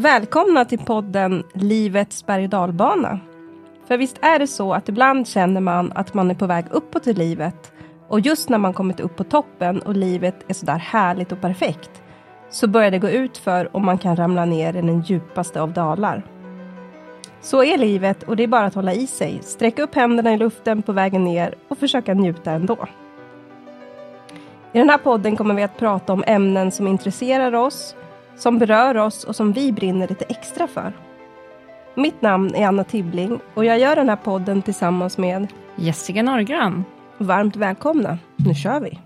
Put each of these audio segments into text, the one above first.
Välkomna till podden Livets berg och dalbana. För visst är det så att ibland känner man att man är på väg uppåt i livet och just när man kommit upp på toppen och livet är sådär härligt och perfekt så börjar det gå ut för och man kan ramla ner i den djupaste av dalar. Så är livet och det är bara att hålla i sig, sträcka upp händerna i luften på vägen ner och försöka njuta ändå. I den här podden kommer vi att prata om ämnen som intresserar oss, som berör oss och som vi brinner lite extra för. Mitt namn är Anna Tibbling och jag gör den här podden tillsammans med Jessica Norgran. Varmt välkomna, nu kör vi!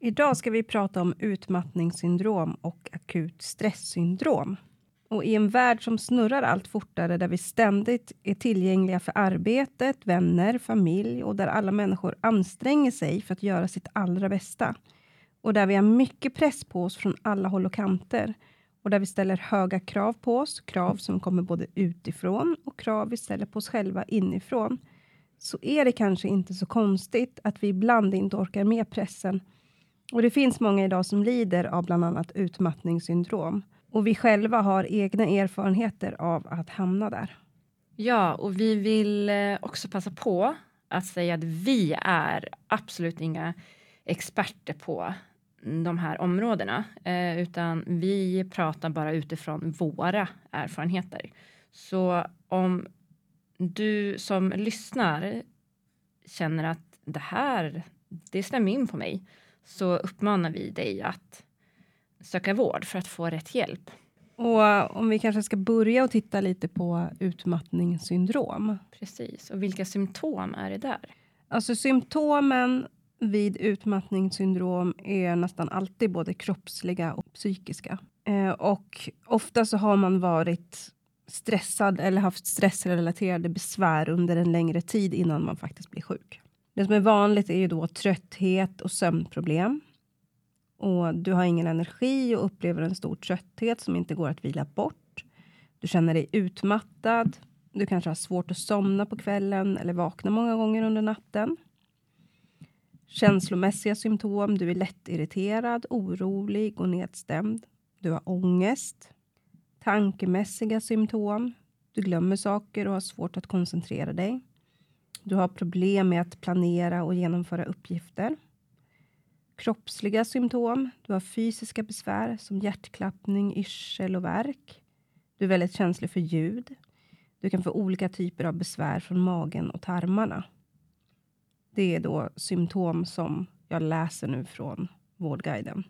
Idag ska vi prata om utmattningssyndrom och akut stresssyndrom. Och i en värld som snurrar allt fortare, där vi ständigt är tillgängliga för arbetet, vänner, familj och där alla människor anstränger sig för att göra sitt allra bästa. Och där vi har mycket press på oss från alla håll och kanter. Och där vi ställer höga krav på oss, krav som kommer både utifrån och krav vi ställer på oss själva inifrån. Så är det kanske inte så konstigt att vi ibland inte orkar med pressen. Och det finns många idag som lider av bland annat utmattningssyndrom. Och vi själva har egna erfarenheter av att hamna där. Ja, och vi vill eh, också passa på att säga att vi är absolut inga experter på de här områdena, eh, utan vi pratar bara utifrån våra erfarenheter. Så om du som lyssnar känner att det här, det stämmer in på mig, så uppmanar vi dig att söka vård för att få rätt hjälp. Och om vi kanske ska börja och titta lite på utmattningssyndrom. Precis, och vilka symptom är det där? Alltså symptomen vid utmattningssyndrom är nästan alltid både kroppsliga och psykiska. Eh, och ofta så har man varit stressad eller haft stressrelaterade besvär under en längre tid innan man faktiskt blir sjuk. Det som är vanligt är ju då trötthet och sömnproblem. Och du har ingen energi och upplever en stor trötthet som inte går att vila bort. Du känner dig utmattad. Du kanske har svårt att somna på kvällen eller vakna många gånger under natten. Känslomässiga symptom. Du är lättirriterad, orolig och nedstämd. Du har ångest. Tankemässiga symptom. Du glömmer saker och har svårt att koncentrera dig. Du har problem med att planera och genomföra uppgifter. Kroppsliga symptom. Du har fysiska besvär som hjärtklappning, yrsel och värk. Du är väldigt känslig för ljud. Du kan få olika typer av besvär från magen och tarmarna. Det är då symptom som jag läser nu från Vårdguiden.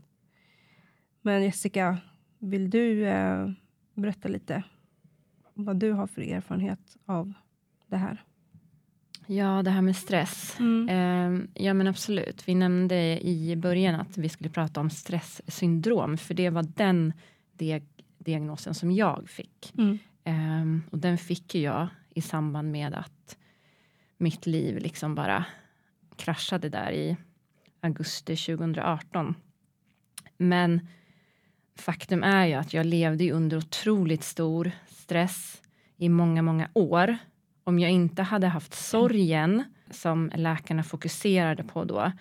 Men Jessica, vill du eh, berätta lite vad du har för erfarenhet av det här? Ja, det här med stress. Mm. Eh, ja, men absolut. Vi nämnde i början att vi skulle prata om stresssyndrom, för det var den diag diagnosen som jag fick. Mm. Eh, och den fick jag i samband med att mitt liv liksom bara kraschade där i augusti 2018. Men faktum är ju att jag levde under otroligt stor stress i många, många år. Om jag inte hade haft sorgen som läkarna fokuserade på då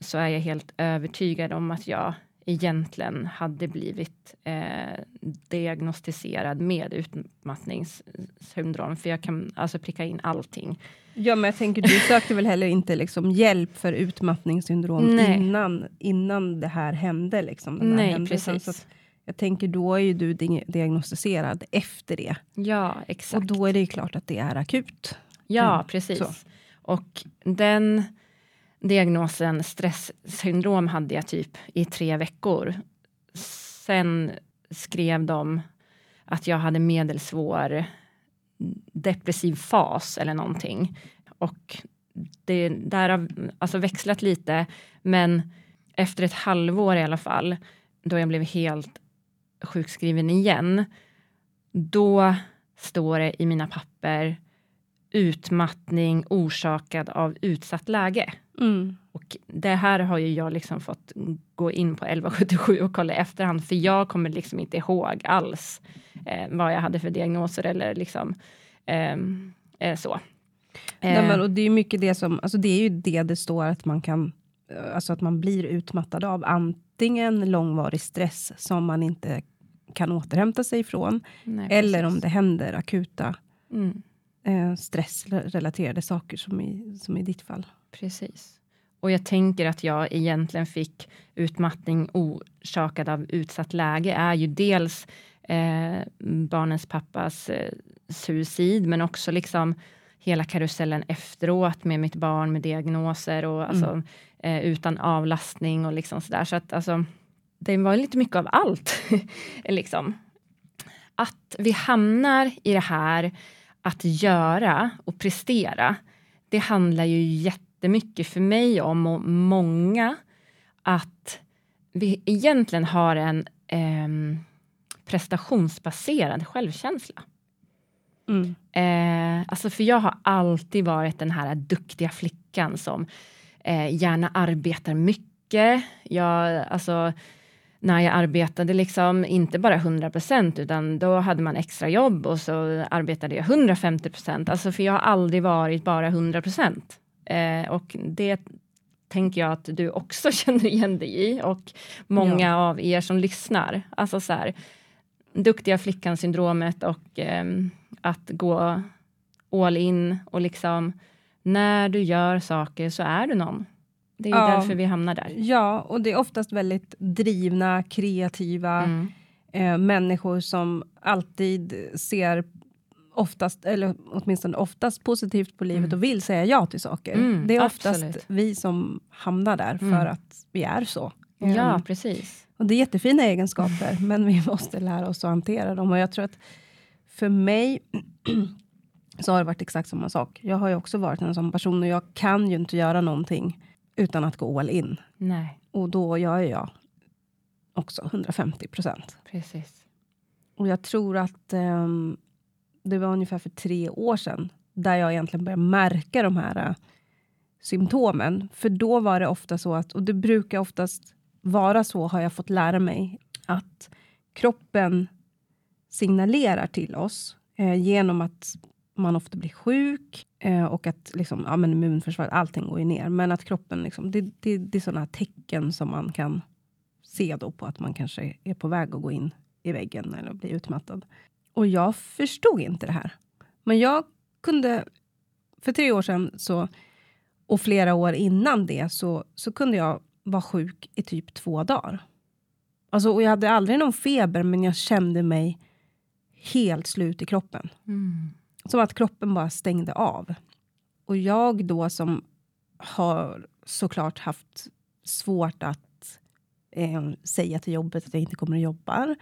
så är jag helt övertygad om att jag egentligen hade blivit eh, diagnostiserad med utmattningssyndrom. För jag kan alltså pricka in allting. Ja, men jag tänker, du sökte väl heller inte liksom hjälp för utmattningssyndrom innan, innan det här hände? Liksom, Nej, precis. Så jag tänker, då är ju du diagnostiserad efter det. Ja, exakt. Och då är det ju klart att det är akut. Ja, mm. precis. Så. Och den diagnosen stresssyndrom hade jag typ i tre veckor. Sen skrev de att jag hade medelsvår depressiv fas eller någonting. Och det där har alltså växlat lite, men efter ett halvår i alla fall, då jag blev helt sjukskriven igen, då står det i mina papper utmattning orsakad av utsatt läge. Mm. Och det här har ju jag liksom fått gå in på 1177 och kolla i efterhand, för jag kommer liksom inte ihåg alls eh, vad jag hade för diagnoser eller liksom eh, eh, så. Nej, men, och det är mycket det som, alltså det är ju det det står att man kan, alltså att man blir utmattad av antingen långvarig stress som man inte kan återhämta sig ifrån. Nej, eller om det händer akuta Mm, eh, stressrelaterade saker som i, som i ditt fall. precis. Och jag tänker att jag egentligen fick utmattning orsakad av utsatt läge är ju dels eh, barnens pappas eh, suicid, men också liksom hela karusellen efteråt med mitt barn med diagnoser och alltså, eh, utan avlastning och liksom sådär. Så att alltså, det var lite mycket av allt. liksom. Att vi hamnar i det här att göra och prestera, det handlar ju jättemycket för mig om och många att vi egentligen har en ehm, prestationsbaserad självkänsla. Mm. Eh, alltså för jag har alltid varit den här duktiga flickan som eh, gärna arbetar mycket. Jag, alltså, när jag arbetade liksom inte bara 100% utan då hade man extra jobb och så arbetade jag 150% Alltså för jag har aldrig varit bara 100 eh, och det tänker jag att du också känner igen dig i och många Ja. av er som lyssnar. Alltså så här, duktiga flickan-syndromet och ehm, att gå all in och liksom när du gör saker så är du någon. Det är Ja. därför vi hamnar där. Ja, och det är oftast väldigt drivna, kreativa Mm. eh, människor som alltid ser oftast, eller åtminstone oftast positivt på livet Mm. och vill säga ja till saker. Mm, det är oftast absolut. vi som hamnar där för Mm. att vi är så. Ja, Ehm, precis. och det är jättefina egenskaper, men vi måste lära oss att hantera dem. Och jag tror att för mig så har det varit exakt samma sak. Jag har ju också varit en sån person och jag kan ju inte göra någonting utan att gå all in. Nej, Och då gör jag också 150 procent. precis. Och jag tror att ehm, det var ungefär för tre år sedan där jag egentligen började märka de här eh, symptomen. För då var det ofta så att, och det brukar oftast vara så har jag fått lära mig, att kroppen signalerar till oss eh, genom att man ofta blir sjuk eh, och att liksom, ja, men immunförsvaret, allting går ju ner. Men att kroppen, liksom, det, det, det är sådana tecken som man kan se då på att man kanske är på väg att gå in i väggen eller bli utmattad. Och jag förstod inte det här. Men jag kunde, för tre år sedan så, och flera år innan det så, så kunde jag vara sjuk i typ två dagar. Alltså, och jag hade aldrig någon feber men jag kände mig helt slut i kroppen. Mm. Som att kroppen bara stängde av. Och jag då som har såklart haft svårt att eh, säga till jobbet att jag inte kommer att jobba.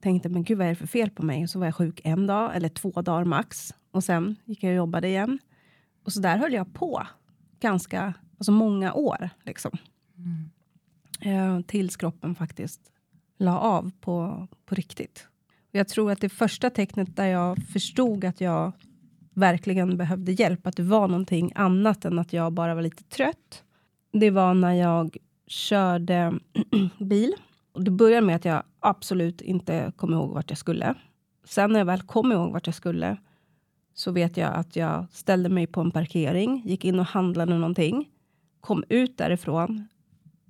Tänkte, men gud vad är det för fel på mig? Och så var jag sjuk en dag, eller två dagar max. Och sen gick jag och jobbade igen. Och så där höll jag på. Ganska, alltså många år liksom. Mm. Eh, tills kroppen faktiskt la av på, på riktigt. Jag tror att det första tecknet där jag förstod att jag verkligen behövde hjälp, att det var någonting annat än att jag bara var lite trött. Det var när jag körde bil. Och det började med att jag absolut inte kom ihåg vart jag skulle. Sen när jag väl kom ihåg vart jag skulle så vet jag att jag ställde mig på en parkering, gick in och handlade någonting, kom ut därifrån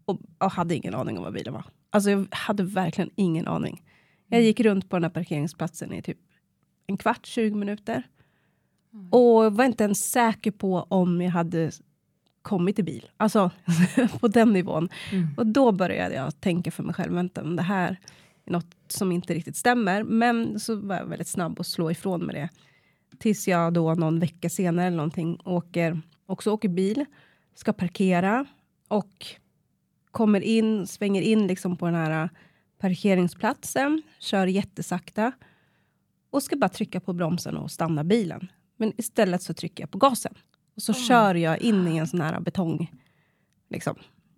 och, och hade ingen aning om vad bilen var. Alltså jag hade verkligen ingen aning. Jag gick runt på den här parkeringsplatsen i typ en kvart, 20 minuter. Och var inte ens säker på om jag hade kommit i bil. Alltså på den nivån. Mm. Och då började jag tänka för mig själv, vänta, men det här är något som inte riktigt stämmer. Men så var jag väldigt snabb att slå ifrån med det. Tills jag då någon vecka senare eller någonting åker, också åker bil, ska parkera och kommer in, svänger in liksom på den här parkeringsplatsen, kör jättesakta och ska bara trycka på bromsen och stanna bilen. Men istället så trycker jag på gasen. Och så kör jag in i en sån här betong, liksom,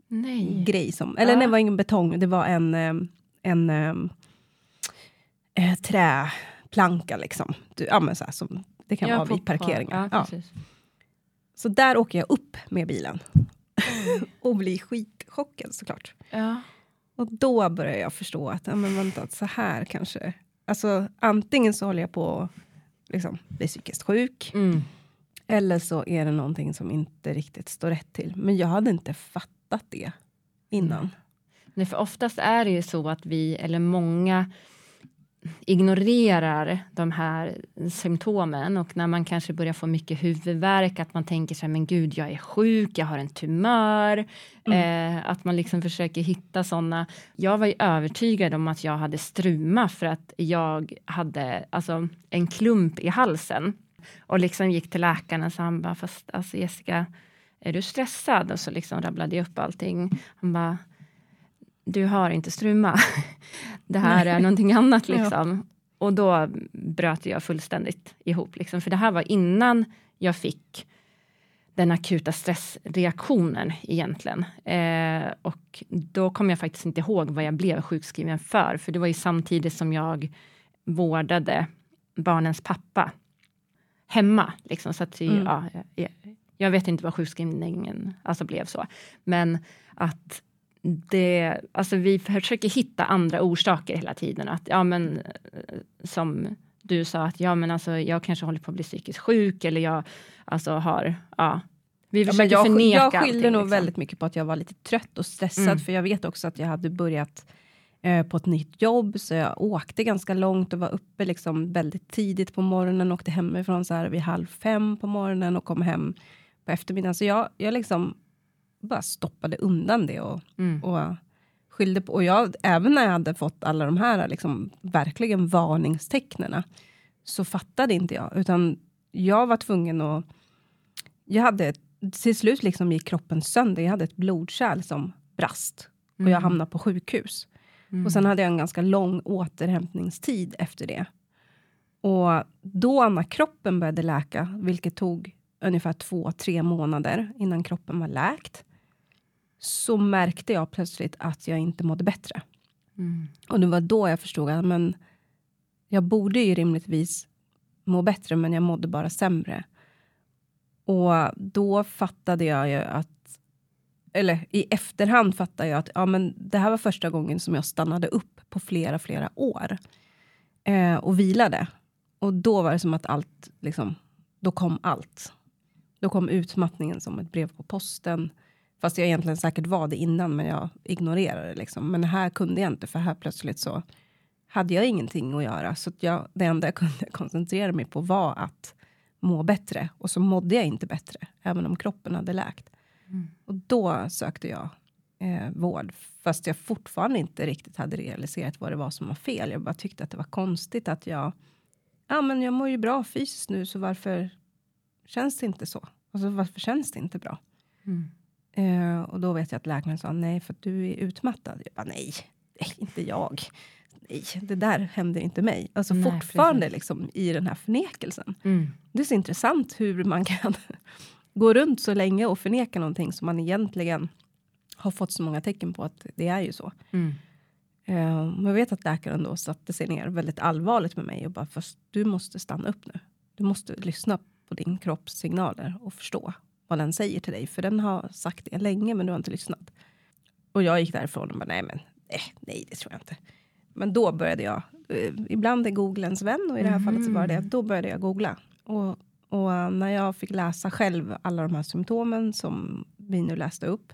Nej. grej som, eller Ja. det var ingen betong, det var en, eh, en eh, eh, träplanka liksom. Du, ja, men så här, som det kan vara på- vid parkeringar. Ja, Ja. Så där åker jag upp med bilen. och blir skitchockad såklart. Ja. Och då börjar jag förstå att, ja, men vänta, så här kanske. Alltså antingen så håller jag på att liksom, bli psykiskt sjuk. Mm. Eller så är det någonting som inte riktigt står rätt till. Men jag hade inte fattat det innan. Nej, för oftast är det ju så att vi, eller många, ignorerar de här symptomen och när man kanske börjar få mycket huvudvärk, att man tänker sig men gud, jag är sjuk, jag har en tumör. Mm. Eh, att man liksom försöker hitta sådana. Jag var ju övertygad om att jag hade struma för att jag hade alltså, en klump i halsen och liksom gick till läkaren och han bara, fast alltså Jessica, är du stressad? Och så liksom rabblade jag upp allting. Han bara, du har inte struma. det här är någonting annat. Liksom. Ja. Och då bröt jag fullständigt ihop. Liksom. För det här var innan jag fick den akuta stressreaktionen egentligen. Eh, och då kommer jag faktiskt inte ihåg vad jag blev sjukskriven för. För det var ju samtidigt som jag vårdade barnens pappa hemma. Liksom, så att, mm. ja, jag, jag, vet inte vad sjukskrivningen alltså blev så. Men att det, alltså vi försöker hitta andra orsaker hela tiden. Att, ja, men, eh, som du sa, att ja, men alltså, jag kanske håller på att bli psykiskt sjuk eller jag alltså, har... Ja, vi försöker ja, jag, förneka Jag skyller allting, nog liksom. väldigt mycket på att jag var lite trött och stressad, mm. för jag vet också att jag hade börjat eh, på ett nytt jobb, så jag åkte ganska långt och var uppe liksom väldigt tidigt på morgonen, åkte hemifrån så här vid halv fem på morgonen och kom hem på eftermiddagen. Så jag, jag liksom bara stoppade undan det och, mm. och skyllde på. Och jag, även när jag hade fått alla de här liksom, verkligen varningstecknen så fattade inte jag. Utan jag var tvungen att... Jag hade, till slut liksom gick kroppen sönder. Jag hade ett blodkärl som brast. Och jag mm. hamnade på sjukhus. Mm. Och sen hade jag en ganska lång återhämtningstid efter det. Och då när kroppen började läka, vilket tog ungefär två, tre månader innan kroppen var läkt, så märkte jag plötsligt att jag inte mådde bättre. Mm. Och det var då jag förstod att men, jag borde ju rimligtvis må bättre, men jag mådde bara sämre. Och då fattade jag ju att eller i efterhand fattade jag att ja, men det här var första gången som jag stannade upp på flera, flera år eh, och vilade. Och då var det som att allt, liksom, då kom allt. Då kom utmattningen som ett brev på posten. Fast jag egentligen säkert var det innan, men jag ignorerade det. Liksom. Men här kunde jag inte, för här plötsligt så hade jag ingenting att göra. Så att jag, det enda jag kunde koncentrera mig på var att må bättre. Och så mådde jag inte bättre, även om kroppen hade läkt. Mm. Och då sökte jag eh, vård, fast jag fortfarande inte riktigt hade realiserat vad det var som var fel. Jag bara tyckte att det var konstigt att jag... Ja, men jag mår ju bra fysiskt nu, så varför känns det inte så? Alltså, varför känns det inte bra? Mm. Eh, och då vet jag att läkaren sa nej, för att du är utmattad. Jag bara nej, nej inte jag. Nej, det där händer inte mig. Alltså nej, fortfarande liksom, i den här förnekelsen. Mm. Det är så intressant hur man kan gå runt så länge och förneka någonting som man egentligen har fått så många tecken på att det är ju så. Mm. Uh, jag vet att läkaren då satte sig ner väldigt allvarligt med mig och bara, fast du måste stanna upp nu. Du måste lyssna på din kropps signaler och förstå vad den säger till dig. För den har sagt det länge, men du har inte lyssnat. Och jag gick därifrån och bara, nej men eh, nej, det tror jag inte. Men då började jag, eh, ibland är Google ens vän och i det här mm. fallet så var det mm. då började jag googla. Och, och när jag fick läsa själv alla de här symptomen som vi nu läste upp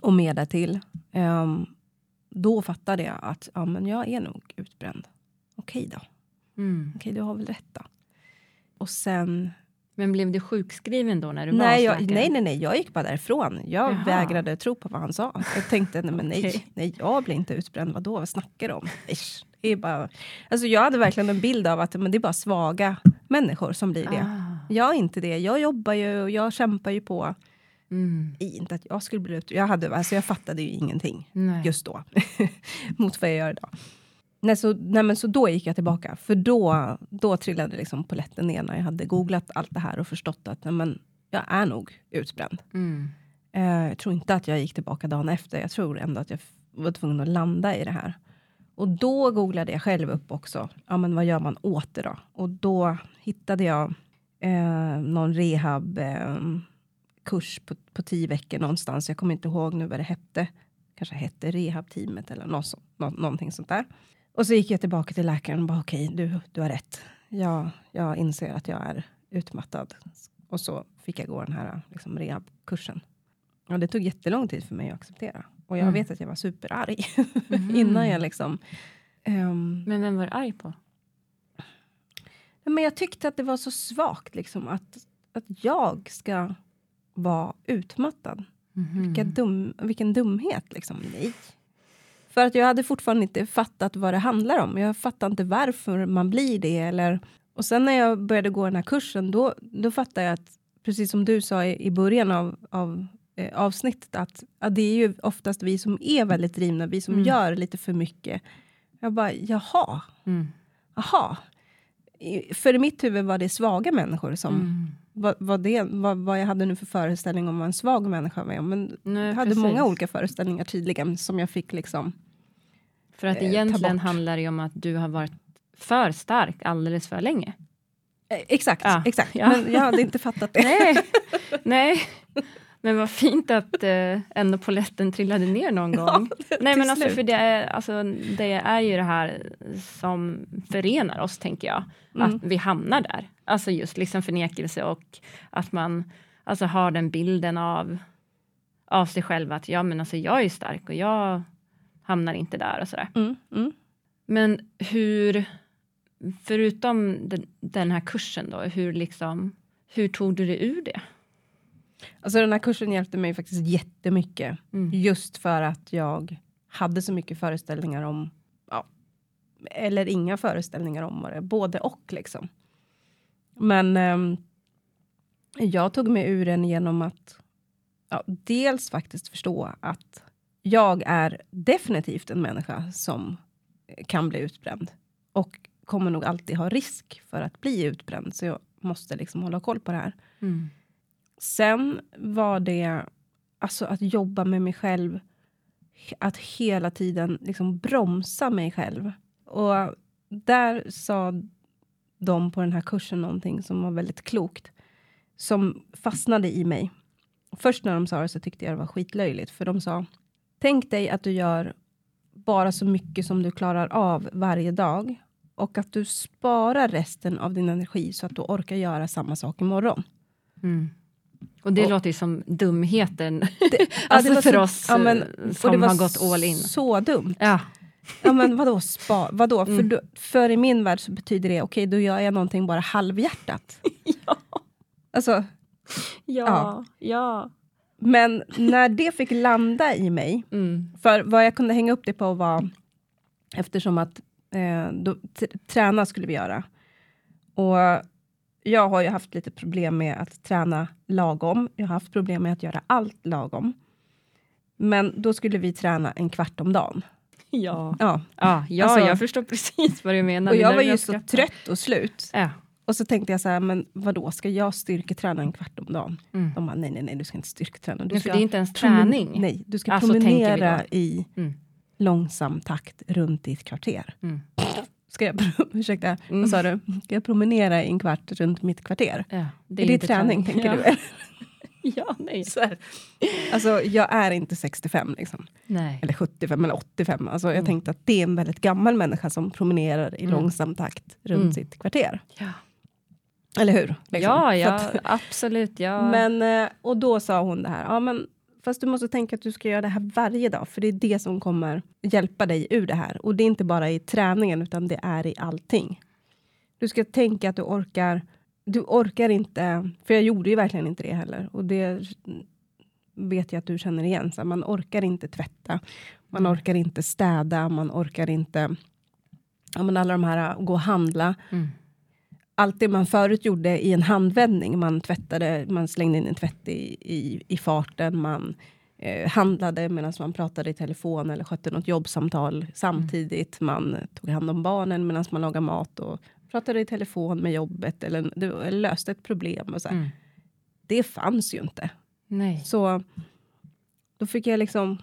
och mer därtill. Um, då fattade jag att ja, men jag är nog utbränd. Okej då. Mm. Okej, du har väl rätt då. Och sen men blev du sjukskriven då när du nej, var jag, Nej, nej, nej, jag gick bara därifrån. Jag Jaha. vägrade tro på vad han sa. Jag tänkte, nej, men nej, okay. nej, jag blir inte utbränd. Vadå, vad snackar du om? Det är bara, alltså jag hade verkligen en bild av att men det är bara svaga människor som blir det. Ah. Jag är inte det. Jag jobbar ju och jag kämpar ju på. Mm. Inte att jag skulle bli utbränd. Jag, hade, alltså jag fattade ju ingenting nej. just då mot vad jag gör idag. Nej, så, nej, men så då gick jag tillbaka. För då, då trillade liksom poletten ner när jag hade googlat allt det här och förstått att nej, men, jag är nog utbränd. Mm. Eh, jag tror inte att jag gick tillbaka dagen efter. Jag tror ändå att jag var tvungen att landa i det här. Och då googlade jag själv upp också. Ja, men vad gör man åt det då? Och då hittade jag eh, någon rehab eh, kurs på, på tio veckor någonstans. Jag kommer inte ihåg nu vad det hette. Kanske hette rehabteamet eller något, nå, någonting sånt där. Och så gick jag tillbaka till läkaren och bara okej, okay, du, du har rätt. Jag, jag inser att jag är utmattad. Och så fick jag gå den här liksom, rehabkursen. Och det tog jättelång tid för mig att acceptera. Och jag mm. vet att jag var superarg mm. innan jag liksom... Um, Men vem var du arg på? Men jag tyckte att det var så svagt liksom, att, att jag ska vara utmattad. Mhm. Vilka dum, vilken dumhet liksom. Nej. För att jag hade fortfarande inte fattat vad det handlar om. Jag fattade inte varför man blir det. Eller... Och sen när jag började gå den här kursen, då, då fattade jag att, precis som du sa i, i början av, av eh, avsnittet, att, att det är ju oftast vi som är väldigt drivna, vi som Mm. gör lite för mycket. Jag bara, jaha, Mm. aha. I- För i mitt huvud var det svaga människor som Mm. Vad, vad, det, vad, vad jag hade nu för föreställning om vad en svag människa var. Men Nej, jag hade precis. många olika föreställningar tydligen som jag fick liksom... För att eh, egentligen handlar det om att du har varit för stark alldeles för länge. Eh, exakt, Ja, exakt. ja. Men jag hade inte fattat det. Nej, nej. Men vad fint att eh, ändå poletten trillade ner någon gång. nej, men alltså, slut. för det är, alltså, det är ju det här som förenar oss, tänker jag. Mm. Att vi hamnar där. Alltså just liksom förnekelse och att man alltså, har den bilden av, av sig själv att ja, men alltså, jag är stark och jag hamnar inte där och sådär. Mm, mm. Men hur, förutom den, den här kursen då, hur liksom, hur tog du dig ur det? Alltså den här kursen hjälpte mig faktiskt jättemycket. Mm. Just för att jag hade så mycket föreställningar om... Ja, eller inga föreställningar om det Både och liksom. Men ehm, jag tog mig ur den genom att ja, dels faktiskt förstå att jag är definitivt en människa som kan bli utbränd. Och kommer nog alltid ha risk för att bli utbränd. Så jag måste liksom hålla koll på det här. Mm. Sen var det alltså att jobba med mig själv. Att hela tiden liksom bromsa mig själv. Och där sa de på den här kursen någonting som var väldigt klokt. Som fastnade i mig. Först när de sa det så tyckte jag det var skitlöjligt. För de sa, tänk dig att du gör bara så mycket som du klarar av varje dag. Och att du sparar resten av din energi så att du orkar göra samma sak imorgon. Mm. Och det Och- låter ju som dumheten. Ja, alltså det var för så- oss ja, men- eh, som det var har gått all in. så dumt. Ja. Ja, men vadå spa? Vadå? För, Mm. då, för i min värld så betyder det, okej, då gör jag någonting bara halvhjärtat. ja. Alltså, Ja. Ja. men när det fick landa i mig, Mm. för vad jag kunde hänga upp det på var, eftersom att eh, då, träna skulle vi göra. Och jag har ju haft lite problem med att träna lagom. Jag har haft problem med att göra allt lagom. Men då skulle vi träna en kvart om dagen. Ja. Ja, Ja, ja Alltså- jag förstår precis vad du menar. och jag var ju så trött och slut. Ja. Och så tänkte jag så här, men vadå, ska jag styrketräna en kvart om dagen? Mm. De bara, nej, nej, nej, du ska inte styrketräna. Du Nej, ska för det är inte ens träning. Nej, du ska Alltså, promenera i Mm. långsam takt runt i ett kvarter. Mm. Ska jag, ursäkta, Mm. vad sa du? Ska jag promenera i en kvart runt mitt kvarter? Ja, är är det inte träning, tänker ja. du? Ja, nej. Så här. Alltså, jag är inte 65, liksom. nej. eller 75 eller 85. Alltså, Jag Mm. tänkte att det är en väldigt gammal människa som promenerar i Mm. långsam takt runt Mm. sitt kvarter. Ja, Eller hur? Liksom. ja, ja att- absolut. Ja. Men, eh, och då sa hon det här, ja, men, fast du måste tänka att du ska göra det här varje dag, för det är det som kommer hjälpa dig ur det här. Och det är inte bara i träningen, utan det är i allting. Du ska tänka att du orkar, du orkar inte, för jag gjorde ju verkligen inte det heller. Och det vet jag att du känner igen, så man orkar inte tvätta, man Mm. orkar inte städa, man orkar inte, ja men alla de här, gå och handla Mm. Allt det man förut gjorde i en handvändning. Man tvättade, man slängde in en tvätt i, i, i farten, man eh, handlade medan man pratade i telefon eller skötte något jobbsamtal samtidigt. Man tog hand om barnen medan man lagade mat och pratade i telefon med jobbet eller, eller löste ett problem. Och så. Mm. Det fanns ju inte. Nej. Så då fick jag liksom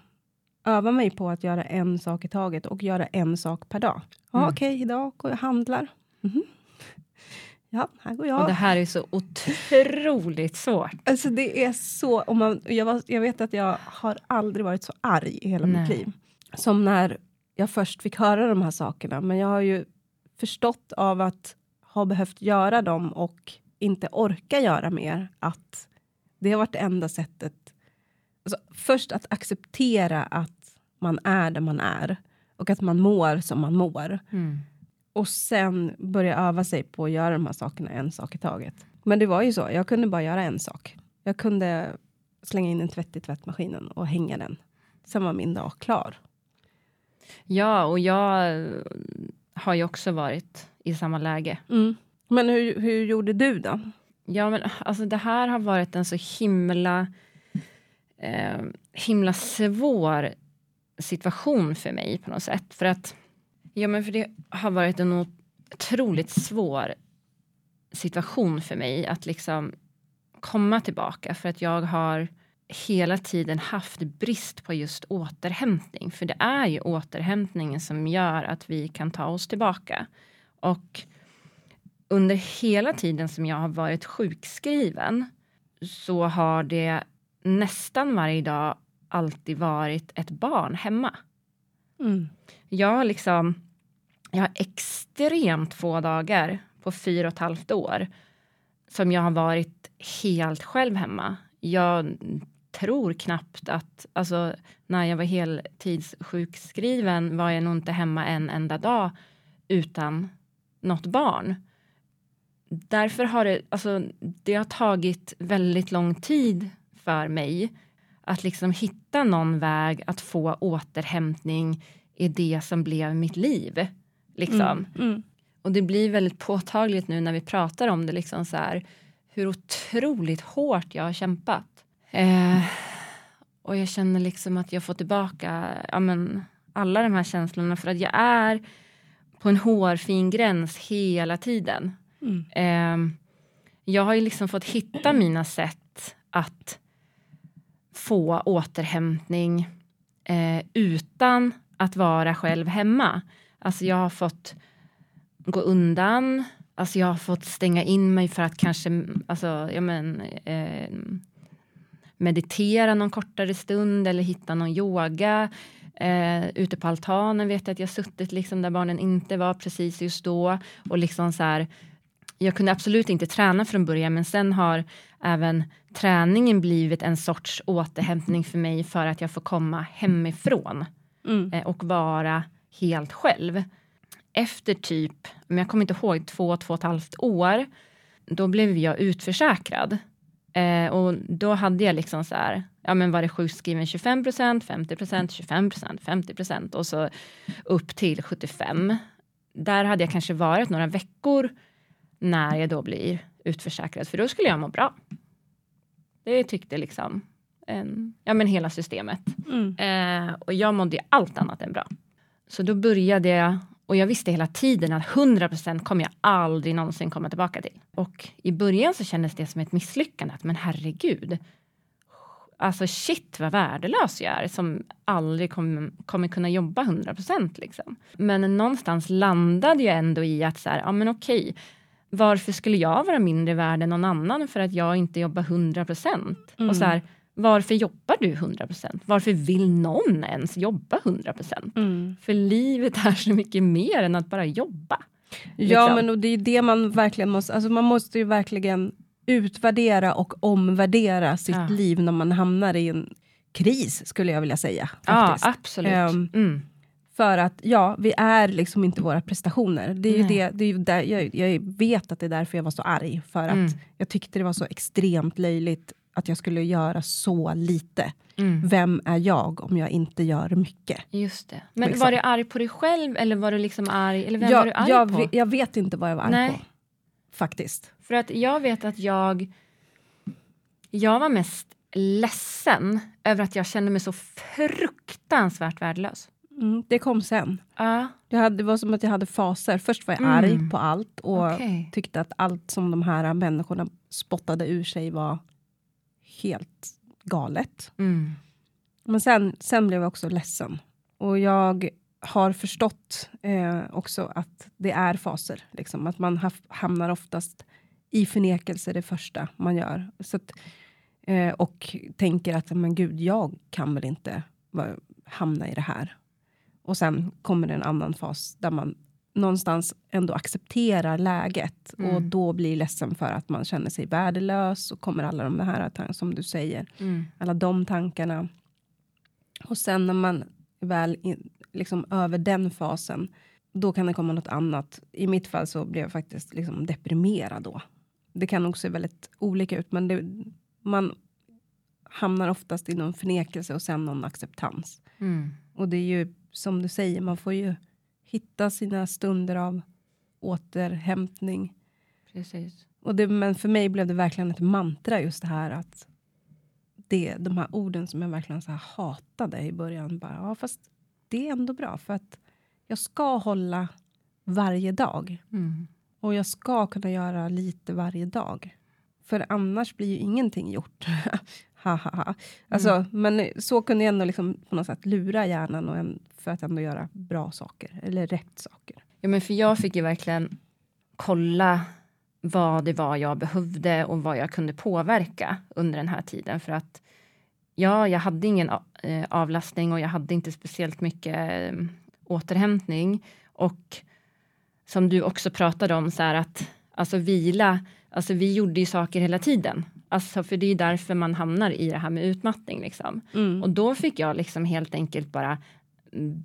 öva mig på att göra en sak i taget och göra en sak per dag. Ja, Mm. Okej, idag går jag och handlar. Mhm. Ja, här går jag. Och det här är så otroligt svårt. Alltså det är så... Om man, jag, var, jag vet att jag har aldrig varit så arg i hela Nej. mitt liv. Som när jag först fick höra de här sakerna. Men jag har ju förstått av att ha behövt göra dem och inte orka göra mer. Att det har varit det enda sättet. Alltså, först att acceptera att man är där man är. Och att man mår som man mår. Mm. Och sen börja öva sig på att göra de här sakerna en sak i taget. Men det var ju så, jag kunde bara göra en sak. Jag kunde slänga in en tvätt i tvättmaskinen och hänga den. Sen var min dag klar. Ja, och jag har ju också varit i samma läge. Mm. Men hur, hur gjorde du då? Ja, men alltså det här har varit en så himla, eh, himla svår situation för mig på något sätt. För att, ja men för det har varit en otroligt svår situation för mig att liksom komma tillbaka för att jag har hela tiden haft brist på just återhämtning. För det är ju återhämtningen som gör att vi kan ta oss tillbaka. Och under hela tiden som jag har varit sjukskriven så har det nästan varje dag alltid varit ett barn hemma. Mm. Jag har liksom, jag har extremt få dagar på fyra och ett halvt år som jag har varit helt själv hemma. Jag tror knappt att, alltså när jag var heltidssjukskriven var jag nog inte hemma en enda dag utan något barn. Därför har det, alltså det har tagit väldigt lång tid för mig att liksom hitta någon väg att få återhämtning i det som blev mitt liv. Liksom. Mm, mm. Och det blir väldigt påtagligt nu när vi pratar om det, liksom så här, hur otroligt hårt jag har kämpat. Eh, och jag känner liksom att jag får tillbaka ja, men, alla de här känslorna för att jag är på en hårfin gräns hela tiden. Mm. Eh, jag har ju liksom fått hitta mina sätt att få återhämtning eh, utan att vara själv hemma. Alltså jag har fått gå undan, alltså jag har fått stänga in mig för att kanske alltså, ja men, eh, meditera någon kortare stund eller hitta någon yoga. Eh, ute på altanen vet jag att jag suttit liksom där barnen inte var precis just då och liksom så här, jag kunde absolut inte träna från början men sen har även träningen blivit en sorts återhämtning för mig för att jag får komma hemifrån Mm. eh, och vara helt själv. Efter typ, men jag kommer inte ihåg, två, två och ett halvt år, då blev jag utförsäkrad. Eh, och då hade jag liksom så här, ja men var det sjukskriven 25 procent, 50 procent, 25 procent, 50 procent och så upp till 75. Där hade jag kanske varit några veckor när jag då blir utförsäkrad, för då skulle jag må bra. Det tyckte liksom en, ja men hela systemet. Mm. Eh, och jag mådde ju allt annat än bra. Så då började jag, och jag visste hela tiden att 100% kommer jag aldrig någonsin komma tillbaka till. Och i början så kändes det som ett misslyckande, att men herregud. Alltså shit vad värdelös jag är som aldrig kommer, kommer kunna jobba 100% liksom. Men någonstans landade jag ändå i att så här, ja men okej, varför skulle jag vara mindre värd än någon annan för att jag inte jobbar 100%? Mm. Och så här, varför jobbar du 100%? Varför vill någon ens jobba 100%? Mm. För livet är så mycket mer än att bara jobba. Ja, Liksom. men och det är det man verkligen måste, alltså man måste ju verkligen utvärdera och omvärdera sitt Ja. liv när man hamnar i en kris, skulle jag vilja säga. Ja, Faktiskt. absolut. Ehm, mm. För att ja, vi är liksom inte våra prestationer. Det är ju det, det är där, jag, jag vet att det är därför jag var så arg. För att Mm. jag tyckte det var så extremt löjligt att jag skulle göra så lite. Mm. Vem är jag om jag inte gör mycket? Just det. Men Liksom. var du arg på dig själv eller var du liksom arg? Eller vem var du Jag, arg jag, på? jag vet inte vad jag var arg Nej. på. Faktiskt. För att jag vet att jag... Jag var mest ledsen över att jag kände mig så fruktansvärt värdelös. Mm, det kom sen. Ja, Jag hade, det var som att jag hade faser. Först var jag Mm. arg på allt och okej. tyckte att allt som de här människorna spottade ur sig var helt galet. Mm. Men sen, sen blev jag också ledsen. Och jag har förstått eh, också att det är faser. Liksom. Att man haf- hamnar oftast i förnekelse det första man gör. Så att, eh, och tänker att men gud, jag kan väl inte va- hamna i det här. Och sen kommer det en annan fas där man någonstans ändå accepterar läget Mm. och då blir ledsen för att man känner sig värdelös och kommer alla de här som du säger Mm. alla de tankarna. Och sen när man väl in, liksom över den fasen då kan det komma något annat. I mitt fall så blev jag faktiskt liksom deprimerad då. Det kan också se väldigt olika ut, men det, man hamnar oftast i någon förnekelse och sen någon acceptans. Mm. Och det är ju som du säger, man får ju hitta sina stunder av återhämtning. Precis. Och det, men för mig blev det verkligen ett mantra just det här att det, de här orden som jag verkligen så här hatade i början. Bara, ja, fast det är ändå bra för att jag ska hålla varje dag. Mm. Och jag ska kunna göra lite varje dag. För annars blir ju ingenting gjort. ha, ha, ha. Alltså, Men så kunde jag ändå liksom på något sätt lura hjärnan och en, för att ändå göra bra saker. Eller rätt saker. Ja, men för jag fick ju verkligen kolla vad det var jag behövde och vad jag kunde påverka under den här tiden. För att ja, jag hade ingen eh, avlastning och jag hade inte speciellt mycket eh, återhämtning. Och som du också pratade om, så här att alltså vila, alltså vi gjorde ju saker hela tiden. Alltså för det är därför man hamnar i det här med utmattning. Liksom. Mm. Och då fick jag liksom helt enkelt bara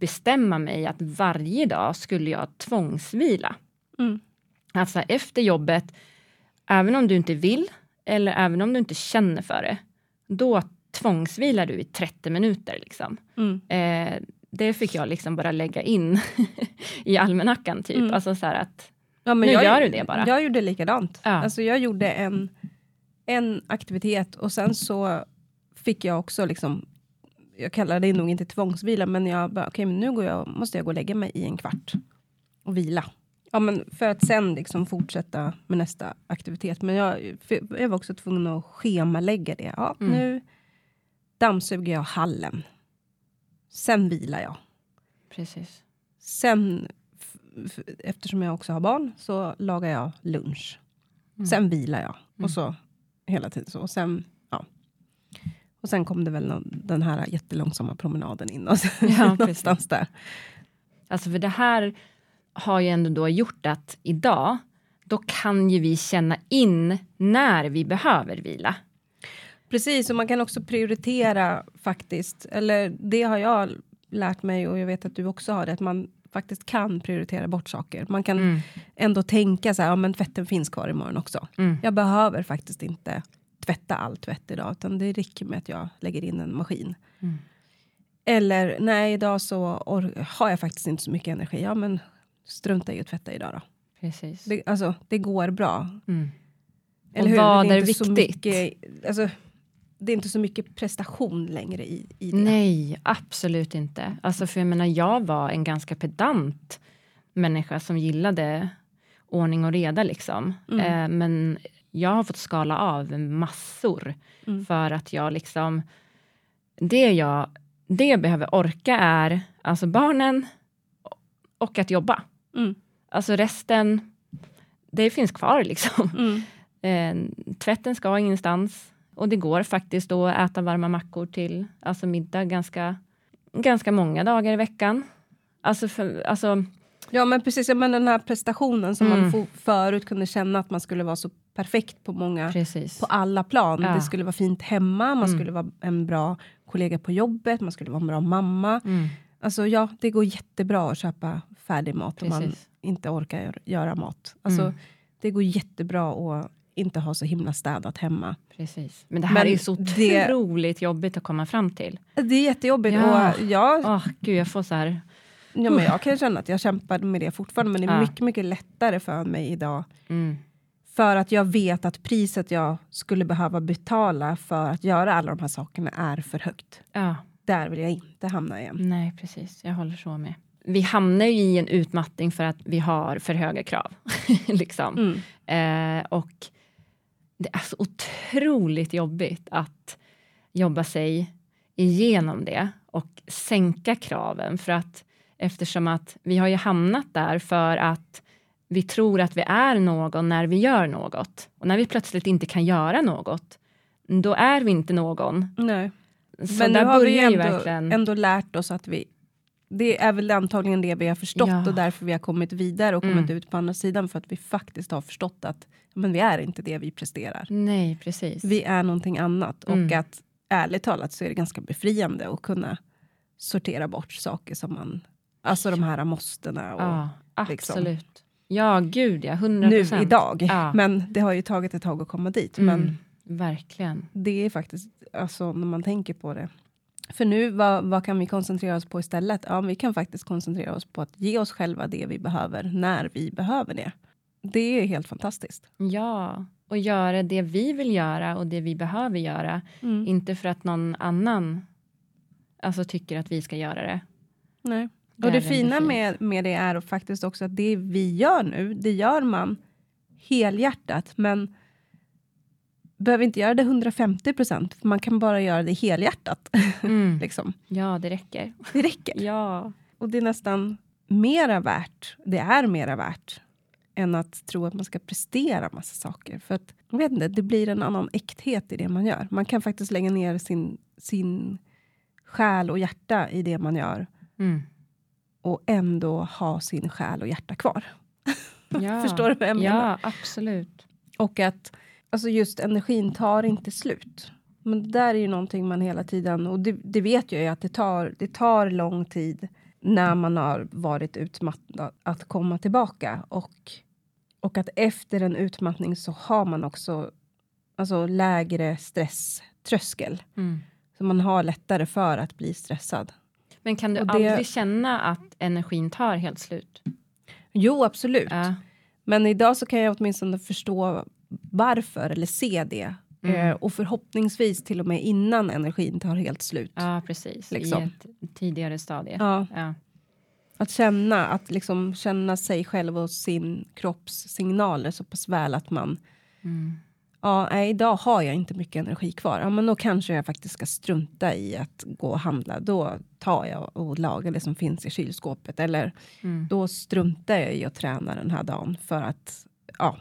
bestämma mig att varje dag skulle jag tvångsvila. Mm. Alltså efter jobbet, även om du inte vill eller även om du inte känner för det, då tvångsvilar du i 30 minuter. Liksom. Mm. Eh, det fick jag liksom bara lägga in i almanackan. Typ. Mm. Alltså så att, Ja, men Nu jag, gör du det bara. Jag gjorde likadant. Ja. Alltså jag gjorde en, en aktivitet och sen så fick jag också liksom jag kallar det nog inte tvångsvila, men jag bara, okej, men nu går jag, måste jag gå och lägga mig i en kvart och vila. Ja, men för att sen liksom fortsätta med nästa aktivitet. Men jag, jag var också tvungen att schemalägga det. Ja, Mm. Nu dammsuger jag hallen. Sen vilar jag. precis. Sen, eftersom jag också har barn, så lagar jag lunch. Mm. Sen vilar jag. Mm. Och så hela tiden så. Och sen, ja. Och sen kom det väl någon, den här jättelångsamma promenaden in. Och så, Ja, någonstans där. Alltså för det här har ju ändå då gjort att idag, då kan ju vi känna in när vi behöver vila. Precis, och man kan också prioritera faktiskt. Eller det har jag lärt mig och jag vet att du också har det. Att man faktiskt kan prioritera bort saker. Man kan Mm. ändå tänka så här, ja men tvätten finns kvar imorgon också. Mm. Jag behöver faktiskt inte tvätta all tvätt idag, utan det räcker med att jag lägger in en maskin. Mm. Eller nej, idag så har jag faktiskt inte så mycket energi. Ja, men strunta i att tvätta idag då. Precis. Det, alltså, det går bra. Mm. Eller Och hur? vad det är så viktigt? mycket, alltså, det är inte så mycket prestation längre i, i det. Nej, absolut inte. Alltså för jag menar, jag var en ganska pedant människa som gillade ordning och reda liksom. Mm. Eh, men jag har fått skala av massor Mm. för att jag liksom... Det jag, det jag behöver orka är alltså barnen och att jobba. Mm. Alltså resten, det finns kvar liksom. Mm. Eh, tvätten ska ingenstans. Och det går faktiskt att äta varma mackor till alltså middag ganska, ganska många dagar i veckan. Alltså, för, alltså Ja men precis, ja, men den här prestationen som man Mm. for, förut kunde känna att man skulle vara så perfekt på många, precis. på alla plan. Ja. Det skulle vara fint hemma, man Mm. skulle vara en bra kollega på jobbet, man skulle vara en bra mamma. Mm, Alltså ja, det går jättebra att köpa färdig mat om man precis. inte orkar gör- göra mat. Alltså Mm. det går jättebra att inte ha så himla städat hemma. precis. Men det här Men är ju så det- otroligt jobbigt att komma fram till. Det är jättejobbigt Ja. och jag, Åh, gud, jag får så här... ja, men jag kan känna att jag kämpar med det fortfarande men det är Ja. mycket, mycket lättare för mig idag Mm, För att jag vet att priset jag skulle behöva betala för att göra alla de här sakerna är för högt. ja, Där vill jag inte hamna igen. nej, precis. Jag håller så med. Vi hamnar ju i en utmattning för att vi har för höga krav. liksom. Mm. Eh, och det är så otroligt jobbigt att jobba sig igenom det och sänka kraven för att eftersom att vi har ju hamnat där för att vi tror att vi är någon när vi gör något. Och när vi plötsligt inte kan göra något, då är vi inte någon. Nej. Så Men nu har vi ändå, verkligen... ändå lärt oss att vi... Det är väl antagligen det vi har förstått Ja. och därför vi har kommit vidare och kommit Mm. ut på andra sidan för att vi faktiskt har förstått att men vi är inte det vi presterar. Nej, precis. Vi är någonting annat och Mm. att ärligt talat så är det ganska befriande att kunna sortera bort saker som man Alltså de här måstena. Och, Ja, liksom. absolut. Ja, gud ja. 100 nu procent. idag. Ja. Men det har ju tagit ett tag att komma dit. Men Mm, verkligen. det är faktiskt, alltså när man tänker på det. För nu, vad, vad kan vi koncentrera oss på istället? Ja, vi kan faktiskt koncentrera oss på att ge oss själva det vi behöver när vi behöver det. Det är helt fantastiskt. Ja, och göra det vi vill göra och det vi behöver göra. Mm. Inte för att någon annan alltså, tycker att vi ska göra det. Nej. Det Och det fina med, med det är faktiskt också att det vi gör nu, det gör man helhjärtat. Men behöver inte göra det 150 procent. Man kan bara göra det helhjärtat. Mm. liksom. Ja, det räcker. Det räcker. Ja. Och det är nästan mera värt, det är mera värt än att tro att man ska prestera massa saker. För att, jag vet inte, det blir en annan äkthet i det man gör. Man kan faktiskt lägga ner sin, sin själ och hjärta i det man gör Mm. och ändå ha sin själ och hjärta kvar. ja. Förstår du vad jag menar? Ja, absolut. Och att alltså just energin tar inte slut. Men det där är ju någonting man hela tiden, och det, det vet jag ju att det tar, det tar lång tid när man har varit utmattad att komma tillbaka. Och, och att efter en utmattning så har man också alltså, lägre stresströskel. Mm. Så man har lättare för att bli stressad. Men kan du Och det- aldrig känna att energin tar helt slut? Jo, absolut. Ja. Men idag så kan jag åtminstone förstå varför, eller se det. Mm. Eh, och förhoppningsvis till och med innan energin tar helt slut. ja, precis. Liksom. I ett tidigare stadie. Ja, Ja. att känna, att liksom känna sig själv och sin kropps signaler så pass väl att man... Mm. Ja, idag har jag inte mycket energi kvar. Ja, men då kanske jag faktiskt ska strunta i att gå och handla. Då tar jag och lagar det som finns i kylskåpet. Eller Mm. då struntar jag i att träna den här dagen för att... Ja,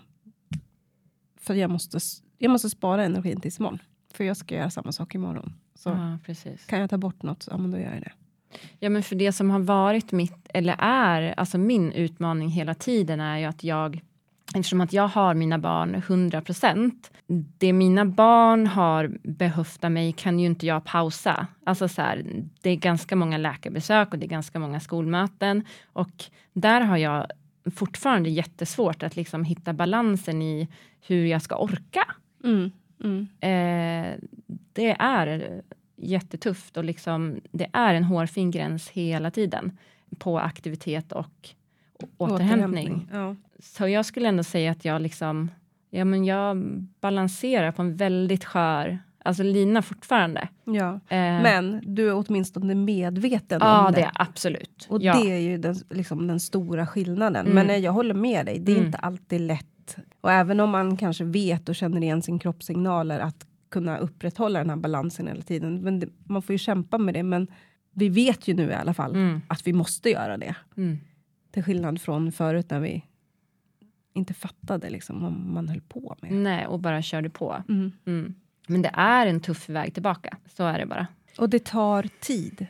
för jag måste, jag måste spara energin tills imorgon. För jag ska göra samma sak imorgon. Så Ja, precis. kan jag ta bort något, ja men då gör jag det. Ja, men för det som har varit mitt, eller är, alltså min utmaning hela tiden är ju att jag, eftersom att jag har mina barn 100 procent, det mina barn har behövt av mig kan ju inte jag pausa. Alltså så här, det är ganska många läkarbesök och det är ganska många skolmöten och där har jag fortfarande jättesvårt att liksom hitta balansen i hur jag ska orka. Mm, mm. Eh, det är jättetufft och liksom, det är en hårfin gräns hela tiden på aktivitet och återhämtning. Ja. Så jag skulle ändå säga att jag liksom, ja men jag balanserar på en väldigt skör, alltså lina fortfarande. ja. Eh, Men du är åtminstone medveten ja, om det det. är absolut. Och ja. det är ju den, liksom den stora skillnaden. Mm. Men jag håller med dig, det är Mm. inte alltid lätt. Och även om man kanske vet och känner igen sin kroppssignaler att kunna upprätthålla den här balansen hela tiden. Men det, man får ju kämpa med det. Men vi vet ju nu i alla fall Mm, att vi måste göra det. mm. Till skillnad från förut när vi inte fattade liksom, vad man höll på med. Nej, och bara körde på. Mm. Mm. Men det är en tuff väg tillbaka, så är det bara. Och det tar tid.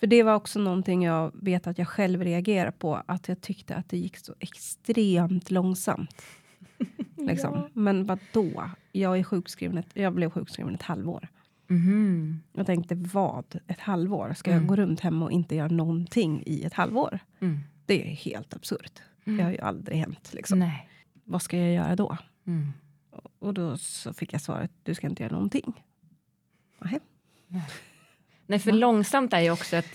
För det var också någonting jag vet att jag själv reagerar på. Att jag tyckte att det gick så extremt långsamt. Liksom. Men vad då? Jag, är sjukskriven ett, jag blev sjukskriven ett halvår. Mhm. Jag tänkte, vad? Ett halvår? Ska Mm. jag gå runt hemma och inte göra någonting i ett halvår? Mm. Det är helt absurt. Mm. Det har ju aldrig hänt. Liksom. Nej. Vad ska jag göra då? Mm. Och då så fick jag svaret, du ska inte göra någonting. Nähä. Nej, för Va? långsamt är ju också ett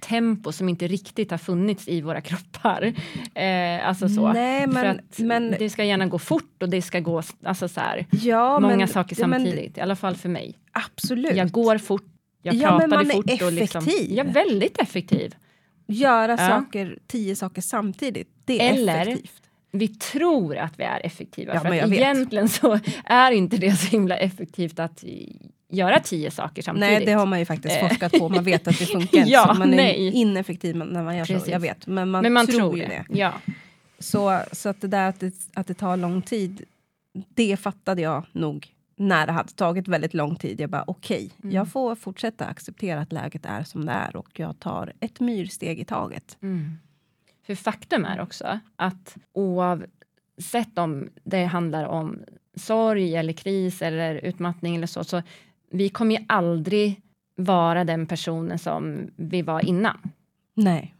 tempo som inte riktigt har funnits i våra kroppar. Eh, alltså så. Nej, för men, men det ska gärna gå fort och det ska gå alltså så här, ja, många men, saker ja, men samtidigt. I alla fall för mig. Absolut. Jag går fort, jag Ja, men pratade man är fort. Och liksom, effektiv. jag är väldigt effektiv. Göra Ja. saker, tio saker samtidigt. Det är Eller- effektivt. Vi tror att vi är effektiva. Ja, för men att vet. egentligen så är inte det så himla effektivt att göra tio saker samtidigt. Nej, det har man ju faktiskt Eh. forskat på. Man vet att det funkar inte. Ja, man är nej. ineffektiv när man gör Precis. så. Jag vet. Men man, Men man tror, tror ju det. det. Ja. Så, så att det där att det, att det tar lång tid, det fattade jag nog när det hade tagit väldigt lång tid. Jag bara okej, Mm. jag får fortsätta acceptera att läget är som det är och jag tar ett myrsteg i taget. Mm. För faktum är också att oavsett om det handlar om sorg eller kris eller utmattning eller så, så vi kommer ju aldrig vara den personen som vi var innan. Nej.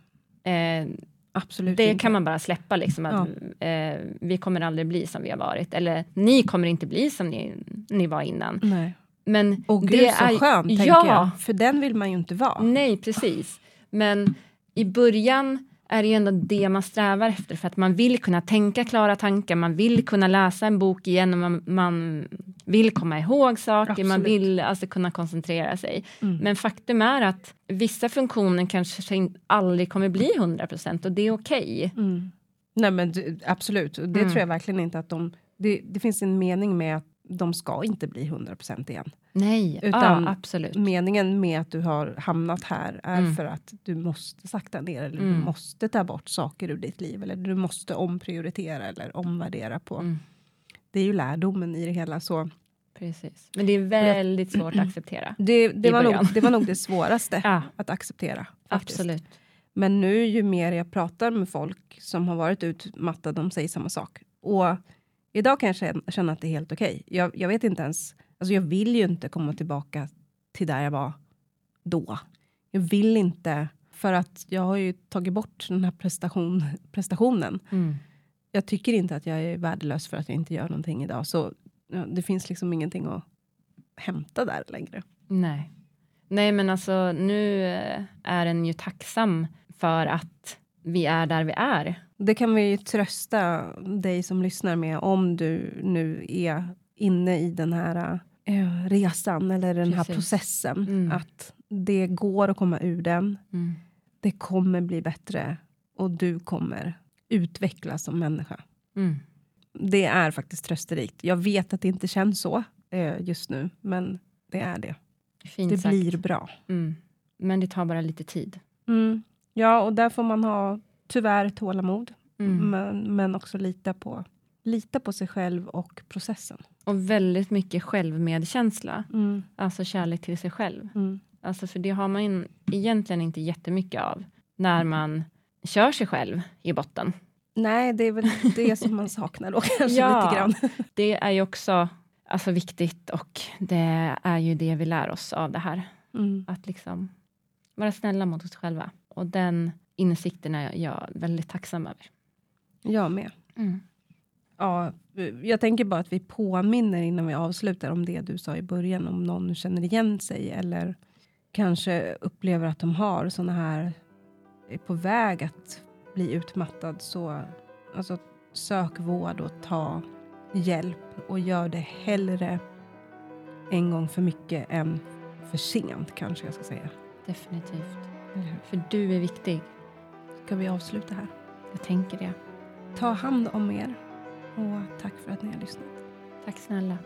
Eh, Absolut det inte. kan man bara släppa, liksom, att eh, vi kommer aldrig bli som vi har varit. Eller ni kommer inte bli som ni, ni var innan. Nej. Men Och gud det så är, skönt, tänker ja, jag. För den vill man ju inte vara. Nej, precis. Men i början är det ju ändå det man strävar efter för att man vill kunna tänka klara tankar, man vill kunna läsa en bok igen och man, man vill komma ihåg saker, man Absolut. vill alltså kunna koncentrera sig. Mm. Men faktum är att vissa funktioner kanske aldrig kommer bli 100% och det är okej. Mm. Nej men absolut, det Mm. tror jag verkligen inte att de... Det, det finns en mening med att de ska inte bli 100% igen. Nej, Utan- ja, absolut. Meningen med att du har hamnat här är Mm. för att du måste sakta ner eller Mm. du måste ta bort saker ur ditt liv eller du måste omprioritera eller omvärdera på. Mm, Det är ju lärdomen i det hela. Så precis. Men det är väldigt svårt att acceptera. det, det, var nog, det var nog det svåraste Ja, att acceptera. Faktiskt. absolut. Men nu ju mer jag pratar med folk som har varit utmattade, de säger samma sak. Och idag kan jag känna- att det är helt okej. Jag, jag vet inte ens, alltså jag vill ju inte komma tillbaka till där jag var då. Jag vill inte, för att jag har ju tagit bort den här prestation, prestationen. Mm. Jag tycker inte att jag är värdelös för att jag inte gör någonting idag. Så ja, det finns liksom ingenting att hämta där längre. Nej. Nej, men alltså nu eh, är den ju tacksam för att vi är där vi är. Det kan vi ju trösta dig som lyssnar med om du nu är inne i den här eh, resan eller den här Precis. processen. Mm. Att det går att komma ur den. Mm. Det kommer bli bättre och du kommer utvecklas som människa. Mm. Det är faktiskt trösterikt. Jag vet att det inte känns så eh, just nu, men det är det. Fint Det sagt. blir bra. Mm. Men det tar bara lite tid. Ja, och där får man ha tyvärr tålamod, Mm. men, men också lita på, lita på sig själv och processen. Och väldigt mycket självmedkänsla. Mm. Alltså kärlek till sig själv. Mm. Alltså för det har man in, egentligen inte jättemycket av när man kör sig själv i botten. Nej, det är väl det som man saknar då kanske Ja. lite grann. Det är ju också alltså, viktigt och det är ju det vi lär oss av det här. Mm. Att liksom vara snälla mot oss själva. Och den insikten är jag väldigt tacksam över. Jag med. Mm. Ja, jag tänker bara att vi påminner innan vi avslutar om det du sa i början, om någon känner igen sig eller kanske upplever att de har såna här, är på väg att bli utmattad, så alltså, sök vård och ta hjälp och gör det hellre en gång för mycket än för sent kanske jag ska säga. Definitivt. För du är viktig. Ska vi avsluta här? Jag tänker det. Ta hand om er och tack för att ni har lyssnat. Tack snälla.